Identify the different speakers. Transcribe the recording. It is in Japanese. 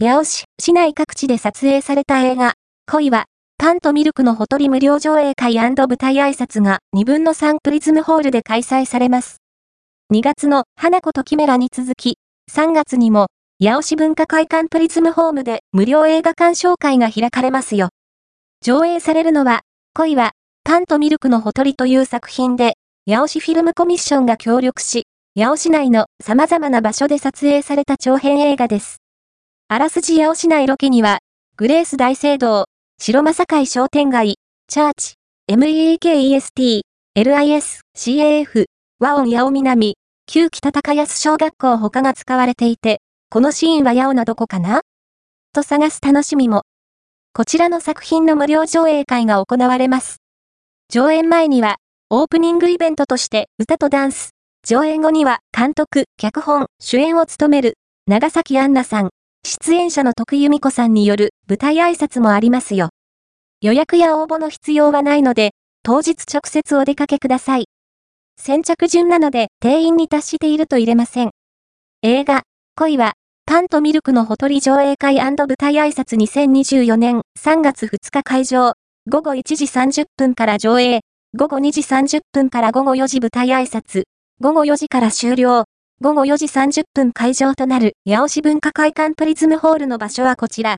Speaker 1: 八尾市、市内各地で撮影された映画、恋は、パンとミルクのほとり無料上映会舞台挨拶が2分の3プリズムホールで開催されます。2月の花子とキメラに続き、3月にも、八尾市文化会館プリズムホームで無料映画鑑賞会が開かれますよ。上映されるのは、恋は、パンとミルクのほとりという作品で、八尾市フィルムコミッションが協力し、八尾市内の様々な場所で撮影された長編映画です。あらすじ八尾市内ロケには、グレース大聖堂、白正会商店街、チャーチ、MEKEST、LIS、CAF、和音八尾南、旧北高安小学校他が使われていて、このシーンは八尾のどこかな？と探す楽しみも。こちらの作品の無料上映会が行われます。上演前には、オープニングイベントとして歌とダンス、上演後には監督、脚本、主演を務める長崎杏奈さん、出演者の徳由美子さんによる舞台挨拶もありますよ。予約や応募の必要はないので、当日直接お出かけください。先着順なので定員に達していると入れません。映画、恋は、パンとミルクのほとり上映会舞台挨拶2024年3月2日会場、午後1時30分から上映、午後2時30分から午後4時舞台挨拶、午後4時から終了、午後4時30分会場となる八尾市文化会館プリズムホールの場所はこちら。